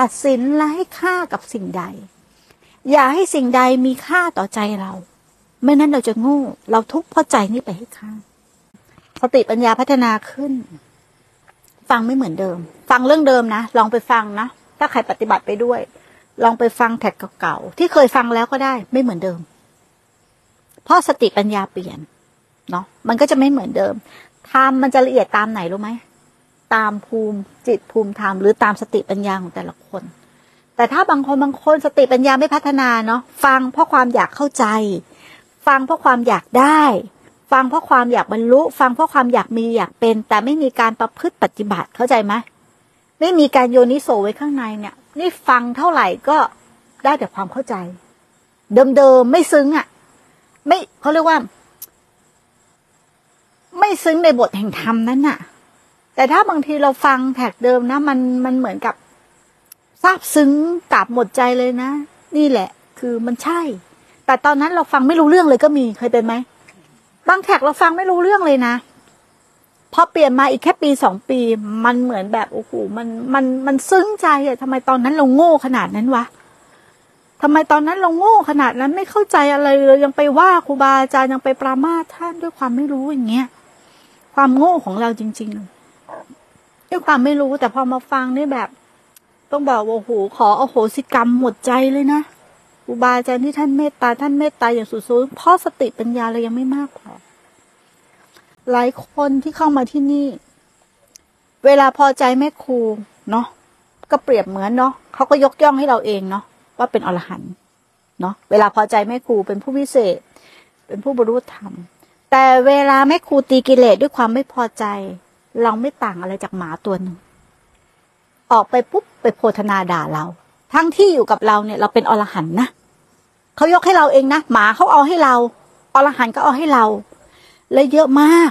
ตัดสินและให้ค่ากับสิ่งใด อย่าให้สิ่งใดมีค่าต่อใจเรา ไม่นั้นเราจะโง่ เราทุกข์เพราะใจนี่ไปให้ค่าสติปัญญาพัฒนาขึ้น ฟังไม่เหมือนเดิม ฟังเรื่องเดิมนะ ลองไปฟังนะ ถ้าใครปฏิบัติไปด้วย ลองไปฟังแท็กเก่าๆ ที่เคยฟังแล้วก็ได้ ไม่เหมือนเดิม เพราะสติปัญญาเปลี่ยน เนาะ มันก็จะไม่เหมือนเดิมธรรมมันจะละเอียดตามไหนรู้ไหม ตามภูมิจิตภูมิธรรมหรือตามสติปัญญาของแต่ละคน แต่ถ้าบางคนบางคนสติปัญญาไม่พัฒนาเนาะฟังเพราะความอยากเข้าใจ ฟังเพราะความอยากได้ ฟังเพราะความอยากบรรลุ ฟังเพราะความอยากมีอยากเป็น แต่ไม่มีการประพฤติปฏิบัติเข้าใจไหมไม่มีการโยนิโสไว้ข้างในเนี่ย นี่ฟังเท่าไหร่ก็ได้แต่ความเข้าใจ เดิมๆไม่ซึ้งอะ่ะ ไม่เขาเรียกว่า ไม่ซึ้งในบทแห่งธรรมนั้นน่ะ แต่ถ้าบางทีเราฟังแท็กเดิมนะ มันมันเหมือนกับซาบซึ้งกลับหมดใจเลยนะ นี่แหละ คือมันใช่ แต่ตอนนั้นเราฟังไม่รู้เรื่องเลยก็มีเคยเป็นไหมบางแท็กเราฟังไม่รู้เรื่องเลยนะพอเปลี่ยนมาอีกแค่ปีสองปี มันเหมือนแบบโอ้โหมันมันมันซึ้งใจอะทำไมตอนนั้นเราโง่ขนาดนั้นวะทำไมตอนนั้นเราโง่ขนาดนั้นไม่เข้าใจอะไรเลยยังไปว่าครูบาอาจารย์ยังไปปรามาท่านด้วยความไม่รู้อย่างเงี้ยความโง่ของเราจริง ๆ ด้วยความไม่รู้แต่พอมาฟังนี่แบบ ต้องบอกว่าโอ้โหขอโอโหสิกรรมหมดใจเลยนะครูบาอาจารย์ที่ท่านเมตตาท่านเมตตาอย่างสุดๆเพราะสติปัญญาเรายังไม่มากพอหลายคนที่เข้ามาที่นี่ เวลาพอใจแม่ครูเนาะก็เปรียบเหมือนเนาะเขาก็ยกย่องให้เราเองเนาะว่าเป็นอรหันต์เนาะเวลาพอใจแม่ครูเป็นผู้วิเศษ เป็นผู้บรรลุธรรม แต่เวลาแม่ครูตีกิเลสด้วยความไม่พอใจ เราไม่ต่างอะไรจากหมาตัวหนึ่ง ออกไปปุ๊บไปโพธนาด่าเรา ทั้งที่อยู่กับเราเนี่ย เราเป็นอรหันนะเขายกให้เราเองนะหมาเขาเอาให้เราอรหันก็เอาให้เรา และเยอะมาก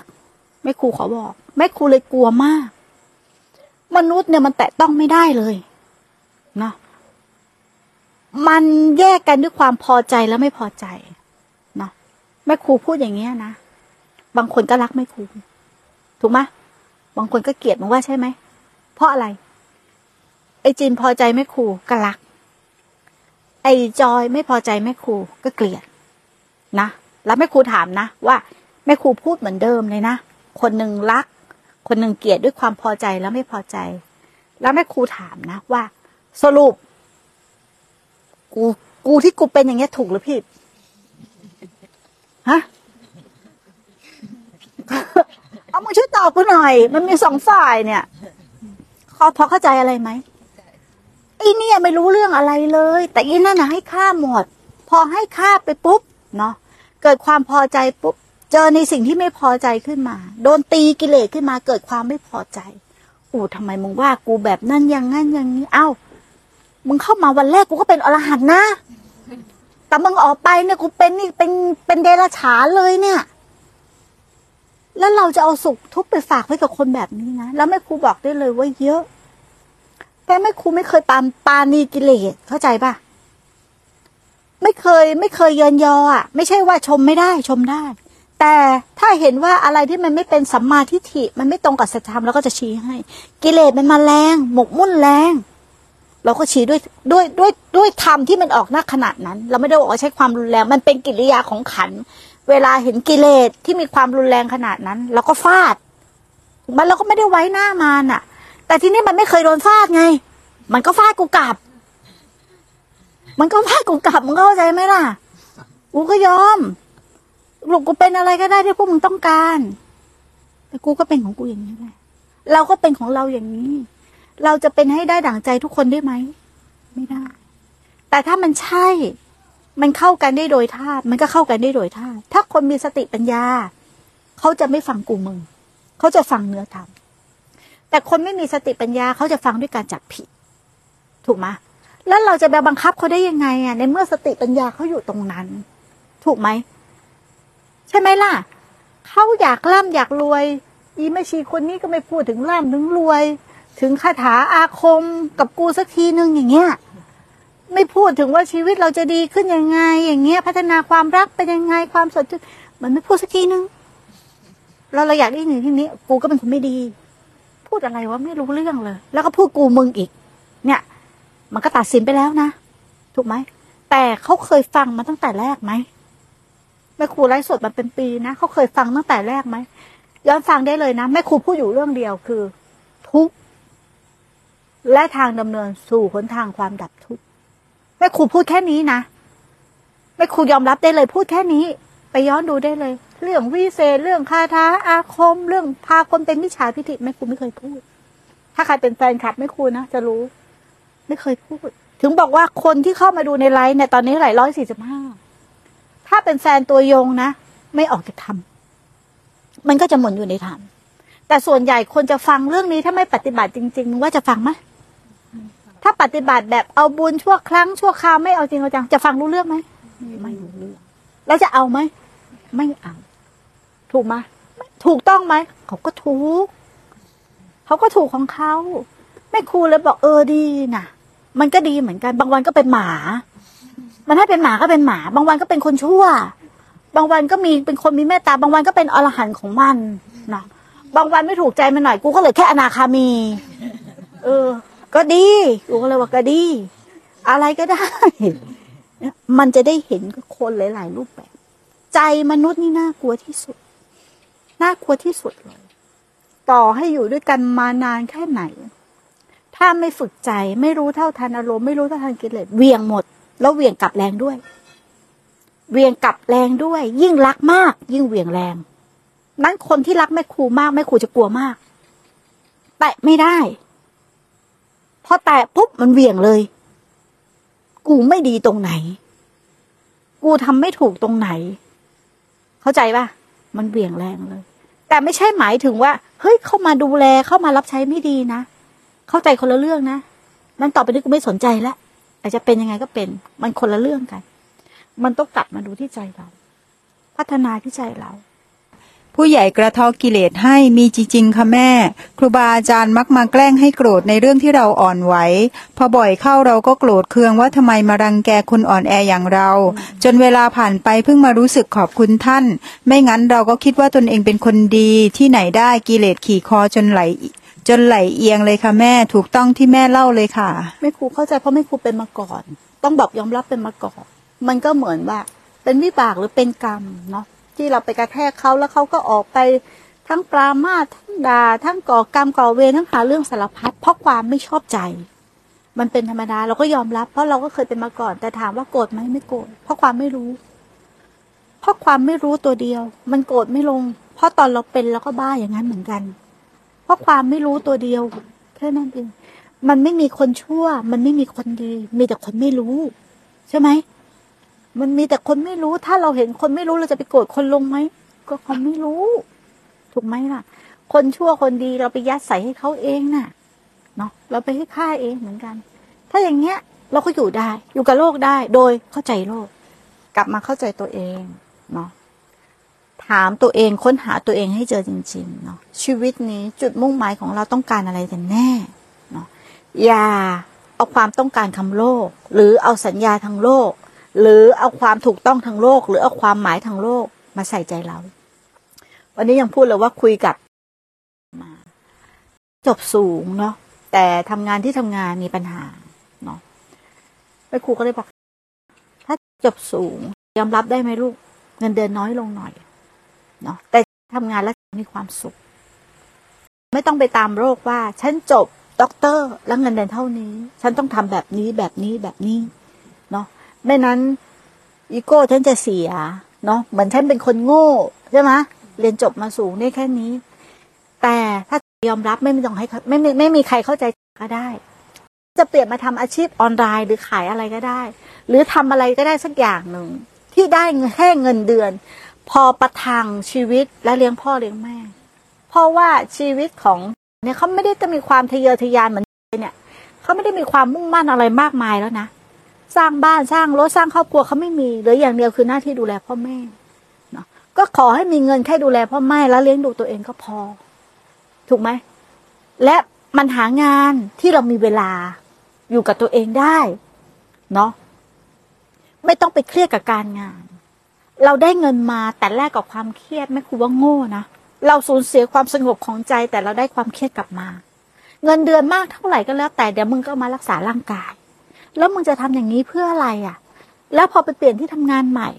แม่ครูขอบอกแม่ครูเลยกลัวมาก มนุษย์เนี่ยมันแตะต้องไม่ได้เลยนะมันแยกกันด้วยความพอใจและไม่พอใจนะแม่ครูพูดอย่างเงี้ยนะบางคนก็รักแม่ครู ถูกไหม บางคนก็เกลียดมึงว่าใช่ไหม เพราะอะไร ไอ้จินพอใจแม่ครูก็รัก ไอ้จอยไม่พอใจแม่ครูก็เกลียด นะ แล้วแม่ครูถามนะว่าแม่ครูพูดเหมือนเดิมเลยนะ คนหนึ่งรัก คนหนึ่งเกลียดด้วยความพอใจแล้วไม่พอใจ แล้วแม่ครูถามนะว่า สรุป กู กูที่กูเป็นอย่างเงี้ยถูกหรือผิด ฮะ เอามึงช่วยตอบกูหน่อย มันมีสองฝ่ายเนี่ยเขาพอเข้าใจอะไรไหมไอ้เนี่ยไม่รู้เรื่องอะไรเลย แต่อีนั่นนะให้ค่าหมด พอให้ค่าไปปุ๊บเนาะเกิดความพอใจปุ๊บเจอในสิ่งที่ไม่พอใจขึ้นมา โดนตีกิเลสขึ้นมาเกิดความไม่พอใจอู้ทำไมมึงว่ากูแบบนั้นอย่างนั้นอย่างนี้ เอ้า มึงเข้ามาวันแรกกูก็เป็นอรหันต์นะ แต่มึงออกไปเนี่ยกูเป็นนี่เป็นเป็นเดรัจฉานเลยเนี่ย แล้วเราจะเอาสุขทุกข์ไปฝากไว้กับคนแบบนี้นะ แล้วแม่ครูบอกได้เลยว่าเยอะ แต่แม่ครูไม่เคยปามปานีกิเลสเข้าใจปะไม่เคยไม่เคยเยินยออะ ไม่ใช่ว่าชมไม่ได้ชมได้ แต่ถ้าเห็นว่าอะไรที่มันไม่เป็นสัมมาทิฏฐิ มันไม่ตรงกับสัจธรรมเราก็จะชี้ให้ กิเลสมันมาแรงหมกมุ่นแรง เราก็ชี้ด้วยด้วยด้วยด้วยธรรมที่มันออกหน้าขนาดนั้น เราไม่ได้บอกว่าใช้ความรุนแรง มันเป็นกิริยาของขัน เวลาเห็นกิเลสที่มีความรุนแรงขนาดนั้นเราก็ฟาด มันเราก็ไม่ได้ไว้หน้ามันอะแต่ที่นี่มันไม่เคยโดนฟาดไง มันก็ฟาดกูกลับ มันก็ฟาดกูกลับมึงเข้าใจไหมล่ะกูก็ยอมลูกกูเป็นอะไรก็ได้ที่พวกมึงต้องการ แต่กูก็เป็นของกูอย่างนี้แหละเราก็เป็นของเราอย่างนี้ เราจะเป็นให้ได้ดั่งใจทุกคนได้ไหม ไม่ได้ แต่ถ้ามันใช่ มันเข้ากันได้โดยธาตุมันก็เข้ากันได้โดยธาตุถ้าคนมีสติปัญญา เขาจะไม่ฟังกูมึง เขาจะฟังเนื้อธรรมแต่คนไม่มีสติปัญญาเขาจะฟังด้วยการจับผิด ถูกไหมแล้วเราจะไปบังคับเขาได้ยังไงอะในเมื่อสติปัญญาเขาอยู่ตรงนั้น ถูกไหมใช่ไหมล่ะเขาอยากร่ำอยากรวย อีแม่ชีคนนี้ก็ไม่พูดถึงร่ำถึงรวย ถึงคาถาอาคมกับกูสักทีนึงอย่างเงี้ย ไม่พูดถึงว่าชีวิตเราจะดีขึ้นยังไง อย่างเงี้ย พัฒนาความรักเป็นยังไงความสดชื่นมันไม่พูดสักทีนึงเราเราอยากได้หนึ่งที่นี้ กูก็เป็นคนไม่ดี พูดอะไรวะไม่รู้เรื่องเลย แล้วก็พูดกูมึงอีก เนี่ย มันก็ตัดสินไปแล้วนะถูกไหมแต่เขาเคยฟังมาตั้งแต่แรกไหมแม่ครูไลฟ์สดมาเป็นปีนะเขาเคยฟังตั้งแต่แรกไหมย้อนฟังได้เลยนะแม่ครูพูดอยู่เรื่องเดียวคือ ทุกข์และทางดำเนินสู่หนทางความดับทุกข์ แม่ครูพูดแค่นี้นะแม่ครูยอมรับได้เลยพูดแค่นี้ ไปย้อนดูได้เลย เรื่องวิเศษเรื่องคาถาอาคม เรื่องพาคนเป็นมิจฉาทิฏฐิแม่ครูไม่เคยพูด ถ้าใครเป็นแฟนคลับแม่ครูนะจะรู้ ไม่เคยพูด ถึงบอกว่าคนที่เข้ามาดูในไลฟ์เนี่ยตอนนี้หลายร้อยสี่สิบห้าถ้าเป็นแฟนตัวยงนะไม่ออกจากธรรมมันก็จะหมุนอยู่ในธรรมแต่ส่วนใหญ่คนจะฟังเรื่องนี้ถ้าไม่ปฏิบัติจริงๆมึงว่าจะฟังไหม ถ้าปฏิบัติแบบเอาบุญชั่วครั้งชั่วคราวไม่เอาจริงเอาจังจะฟังรู้เรื่องไหมไม่รู้เรื่องแล้วจะเอาไหมไม่เอา ถูกไหมถูกต้องไหมเขาก็ถูกเขาก็ถูกของเขาแม่ครูเลยบอกเออดีนะมันก็ดีเหมือนกัน บางวันก็เป็นหมา มันให้เป็นหมาก็เป็นหมา บางวันก็เป็นคนชั่ว บางวันก็มีเป็นคนมีเมตตา บางวันก็เป็นอรหันต์ของมันเนาะบางวันไม่ถูกใจมันหน่อยกูก็เลยแค่อนาคามี เออ ก็ดีกูก็เลยว่าก็ดี อะไรก็ได้ มันจะได้เห็นคนหลาย ๆ รูปแบบ ใจมนุษย์นี่น่ากลัวที่สุด น่ากลัวที่สุดเลย ต่อให้อยู่ด้วยกันมานานแค่ไหน ถ้าไม่ฝึกใจไม่รู้เท่าทันอารมณ์ไม่รู้เท่าทันกิเลสเวียงหมด แล้วเวียงกลับแรงด้วย เวียงกลับแรงด้วย ยิ่งรักมาก ยิ่งเวียงแรง นั้นคนที่รักแม่ครูมากแม่ครูจะกลัวมากแตะไม่ได้ พอแตะปุ๊บมันเวี่ยงเลย กูไม่ดีตรงไหน กูทำไม่ถูกตรงไหน เข้าใจปะมันเวี่ยงแรงเลย แต่ไม่ใช่หมายถึงว่า เฮ้ยเข้ามาดูแลเข้ามารับใช้ไม่ดีนะ เข้าใจคนละเรื่องนะมันต่อไปนี้กูไม่สนใจแล้วอาจจะเป็นยังไงก็เป็น มันคนละเรื่องกัน มันต้องกลับมาดูที่ใจเรา พัฒนาที่ใจเรา ผู้ใหญ่กระทาะกิเลสให้มีจริงๆค่ะแม่ ครูบาอาจารย์มักมาแกล้งให้โกรธในเรื่องที่เราอ่อนไหว พอบ่อยเข้าเราก็โกรธเคืองว่าทำไมมารังแกคนอ่อนแออย่างเรา จนเวลาผ่านไปเพิ่งมารู้สึกขอบคุณท่าน ไม่งั้นเราก็คิดว่าตนเองเป็นคนดีที่ไหนได้กิเลสขี่คอจนไหลจนไหลเอียงเลยค่ะแม่ถูกต้องที่แม่เล่าเลยค่ะไม่ครูเข้าใจเพราะไม่ครูเป็นมาก่อน ต้องบอกยอมรับเป็นมาก่อน มันก็เหมือนว่า เป็นวิบากหรือเป็นกรรมเนาะ ที่เราไปกระแทกเขาแล้วเขาก็ออกไปทั้งปรามาทั้งด่าทั้งก่อกรรมก่อเวรทั้งหาเรื่องสารพัดเพราะความไม่ชอบใจ มันเป็นธรรมดาเราก็ยอมรับ เพราะเราก็เคยเป็นมาก่อน แต่ถามว่าโกรธไหมไม่โกรธเพราะความไม่รู้ เพราะความไม่รู้ตัวเดียว มันโกรธไม่ลง เพราะตอนเราเป็นเราก็บ้าอย่างนั้นเหมือนกัน เพราะความไม่รู้ตัวเดียวแค่นั้นเองมันไม่มีคนชั่ว มันไม่มีคนดี มีแต่คนไม่รู้ ใช่ไหม มันมีแต่คนไม่รู้ ถ้าเราเห็นคนไม่รู้เราจะไปโกรธคนลงไหมก็คนไม่รู้ ถูกไหมล่ะ คนชั่วคนดีเราไปยัดใส่ให้เขาเองน่ะเนาะเราไปให้ค่าเองเหมือนกัน ถ้าอย่างเงี้ย เราก็อยู่ได้ อยู่กับโลกได้ โดยเข้าใจโลก กลับมาเข้าใจตัวเองเนาะถามตัวเองค้นหาตัวเองให้เจอจริง ๆ เนาะชีวิตนี้จุดมุ่งหมายของเราต้องการอะไรกันแน่เนาะอย่าเอาความต้องการทางโลก หรือเอาสัญญาทางโลก หรือเอาความถูกต้องทางโลก หรือเอาความหมายทางโลกมาใส่ใจเรา วันนี้ยังพูดเลยว่าคุยกับจบสูงเนาะแต่ทำงานที่ทำงานมีปัญหาเนาะไปครูก็เลยบอก ถ้าจบสูงยอมรับได้ไหมลูก เงินเดือนน้อยลงหน่อยเนาะแต่ทำงานแล้วมีความสุข ไม่ต้องไปตามโลกว่า ฉันจบด็อกเตอร์แล้วเงินเดือนเท่านี้ ฉันต้องทำแบบนี้แบบนี้แบบนี้ ไม่นั้น อีโก้ฉันจะเสีย เนาะเหมือนฉันเป็นคนโง่ใช่ไหมเรียนจบมาสูงได้แค่นี้ แต่ถ้ายอมรับไม่ต้องให้ไม่ไม่ไม่มีใครเข้าใจก็ได้ จะเปลี่ยนมาทำอาชีพออนไลน์หรือขายอะไรก็ได้ หรือทำอะไรก็ได้สักอย่างหนึ่งที่ได้เงินแค่เงินเดือน พอประทังชีวิตและเลี้ยงพ่อเลี้ยงแม่ เพราะว่าชีวิตของเนี่ยเขาไม่ได้จะมีความทะเยอทะยานเหมือนเนี่ยเขาไม่ได้มีความมุ่งมั่นอะไรมากมายแล้วนะ สร้างบ้านสร้างรถสร้างครอบครัวเขาไม่มีเหลืออย่างเดียวคือหน้าที่ดูแลพ่อแม่เนาะก็ขอให้มีเงินแค่ดูแลพ่อแม่แล้วเลี้ยงดูตัวเองก็พอ ถูกไหมและมันหางานที่เรามีเวลาอยู่กับตัวเองได้ เนาะไม่ต้องไปเครียดกับการงาน เราได้เงินมาแต่แลกกับความเครียดไม่ครูว่าโง่นะเราสูญเสียความสงบของใจ แต่เราได้ความเครียดกลับมา เงินเดือนมากเท่าไหร่ก็แล้วแต่เดี๋ยวมึงก็มารักษาร่างกาย แล้วมึงจะทำอย่างนี้เพื่ออะไรอะ แล้วพอไปเปลี่ยนที่ทำงานใหม่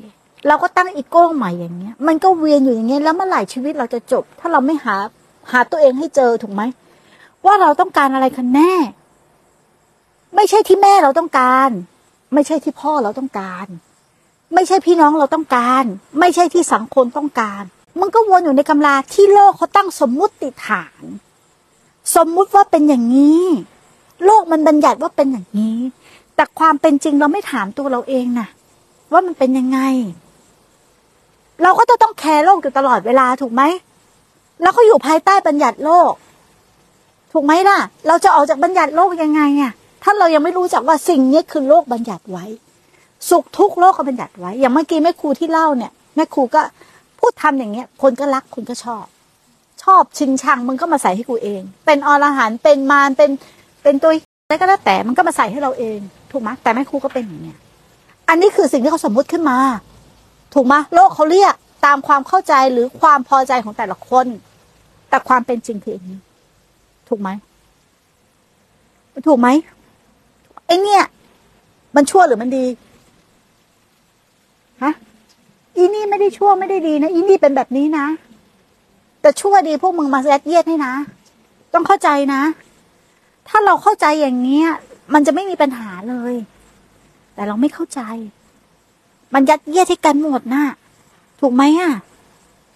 เราก็ตั้งอีโก้ใหม่อย่างเงี้ย มันก็เวียนอยู่อย่างเงี้ยแล้วเมื่อไหร่ชีวิตเราจะจบ ถ้าเราไม่หาหาตัวเองให้เจอถูกไหมว่าเราต้องการอะไรกันแน่ ไม่ใช่ที่แม่เราต้องการ ไม่ใช่ที่พ่อเราต้องการ ไม่ใช่พี่น้องเราต้องการ ไม่ใช่ที่สังคมต้องการมันก็วนอยู่ในกำลาที่โลกเขาตั้งสมมุติฐาน สมมุติว่าเป็นอย่างนี้ โลกมันบัญญัติว่าเป็นอย่างนี้ แต่ความเป็นจริงเราไม่ถามตัวเราเองนะว่ามันเป็นยังไง เราก็จะต้องแคร์โลกอยู่ตลอดเวลาถูกไหมแล้วก็อยู่ภายใต้บัญญัติโลก ถูกไหมล่ะ เราจะออกจากบัญญัติโลกยังไงอะถ้าเรายังไม่รู้จักว่าสิ่งนี้คือโลกบัญญัติไว้ สุขทุกข์โลกก็บัญญัติไว้ อย่างเมื่อกี้แม่ครูที่เล่าเนี่ยแม่ครูก็พูดทำอย่างเงี้ย คนก็รักคนก็ชอบ ชอบชิงชังมึงก็มาใส่ให้กูเอง เป็นอรหันต์เป็นมารเป็นเป็นตัวอะไรก็แล้วแต่มันก็มาใส่ให้เราเอง ถูกไหมแต่แม่ครูก็เป็นอย่างเนี้ยอันนี้คือสิ่งที่เขาสมมุติขึ้นมา ถูกไหมโลกเขาเรียกตามความเข้าใจหรือความพอใจของแต่ละคน แต่ความเป็นจริงคืออย่างนี้ ถูกไหมถูกไหมไอเนี่ย มันชั่วหรือมันดีฮะอีนี่ไม่ได้ชั่วไม่ได้ดีนะอีนี่เป็นแบบนี้นะแต่ชั่วดีพวกมึงมายัดเยียดให้นะ ต้องเข้าใจนะ ถ้าเราเข้าใจอย่างเงี้ย มันจะไม่มีปัญหาเลย แต่เราไม่เข้าใจ มันยัดเยียดให้กันหมดนะถูกไหมอะ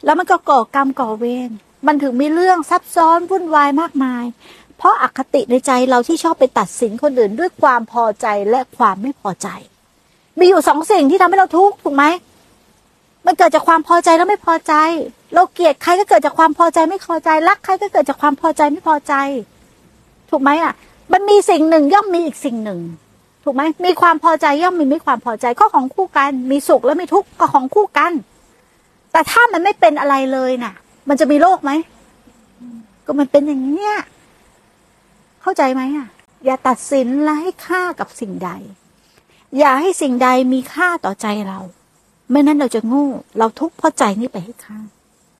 แล้วมันก็ก่อกรรมก่อเวร มันถึงมีเรื่องซับซ้อนวุ่นวายมากมาย เพราะอคติในใจเราที่ชอบไปตัดสินคนอื่นด้วยความพอใจและความไม่พอใจ มีอยู่สองสิ่งที่ทำให้เราทุกข์ถูกไหม มันเกิดจากความพอใจแล้วไม่พอใจ เราเกลียดใครก็เกิดจากความพอใจไม่พอใจ รักใครก็เกิดจากความพอใจไม่พอใจ ถูกไหมอะ มันมีสิ่งหนึ่งย่อมมีอีกสิ่งหนึ่ง ถูกไหมมีความพอใจย่อมมีไม่ความพอใจก็ของคู่กัน มีสุขและมีทุกข์ก็ของคู่กัน แต่ถ้ามันไม่เป็นอะไรเลยน่ะ มันจะมีโลกไหมก็มันเป็นอย่างนี้ยเข้าใจไหมอะ อย่าตัดสินและให้ค่ากับสิ่งใด อย่าให้สิ่งใดมีค่าต่อใจเราไม่นั้นเราจะโง่ เราทุกข์เพราะใจนี้ไปให้ค่า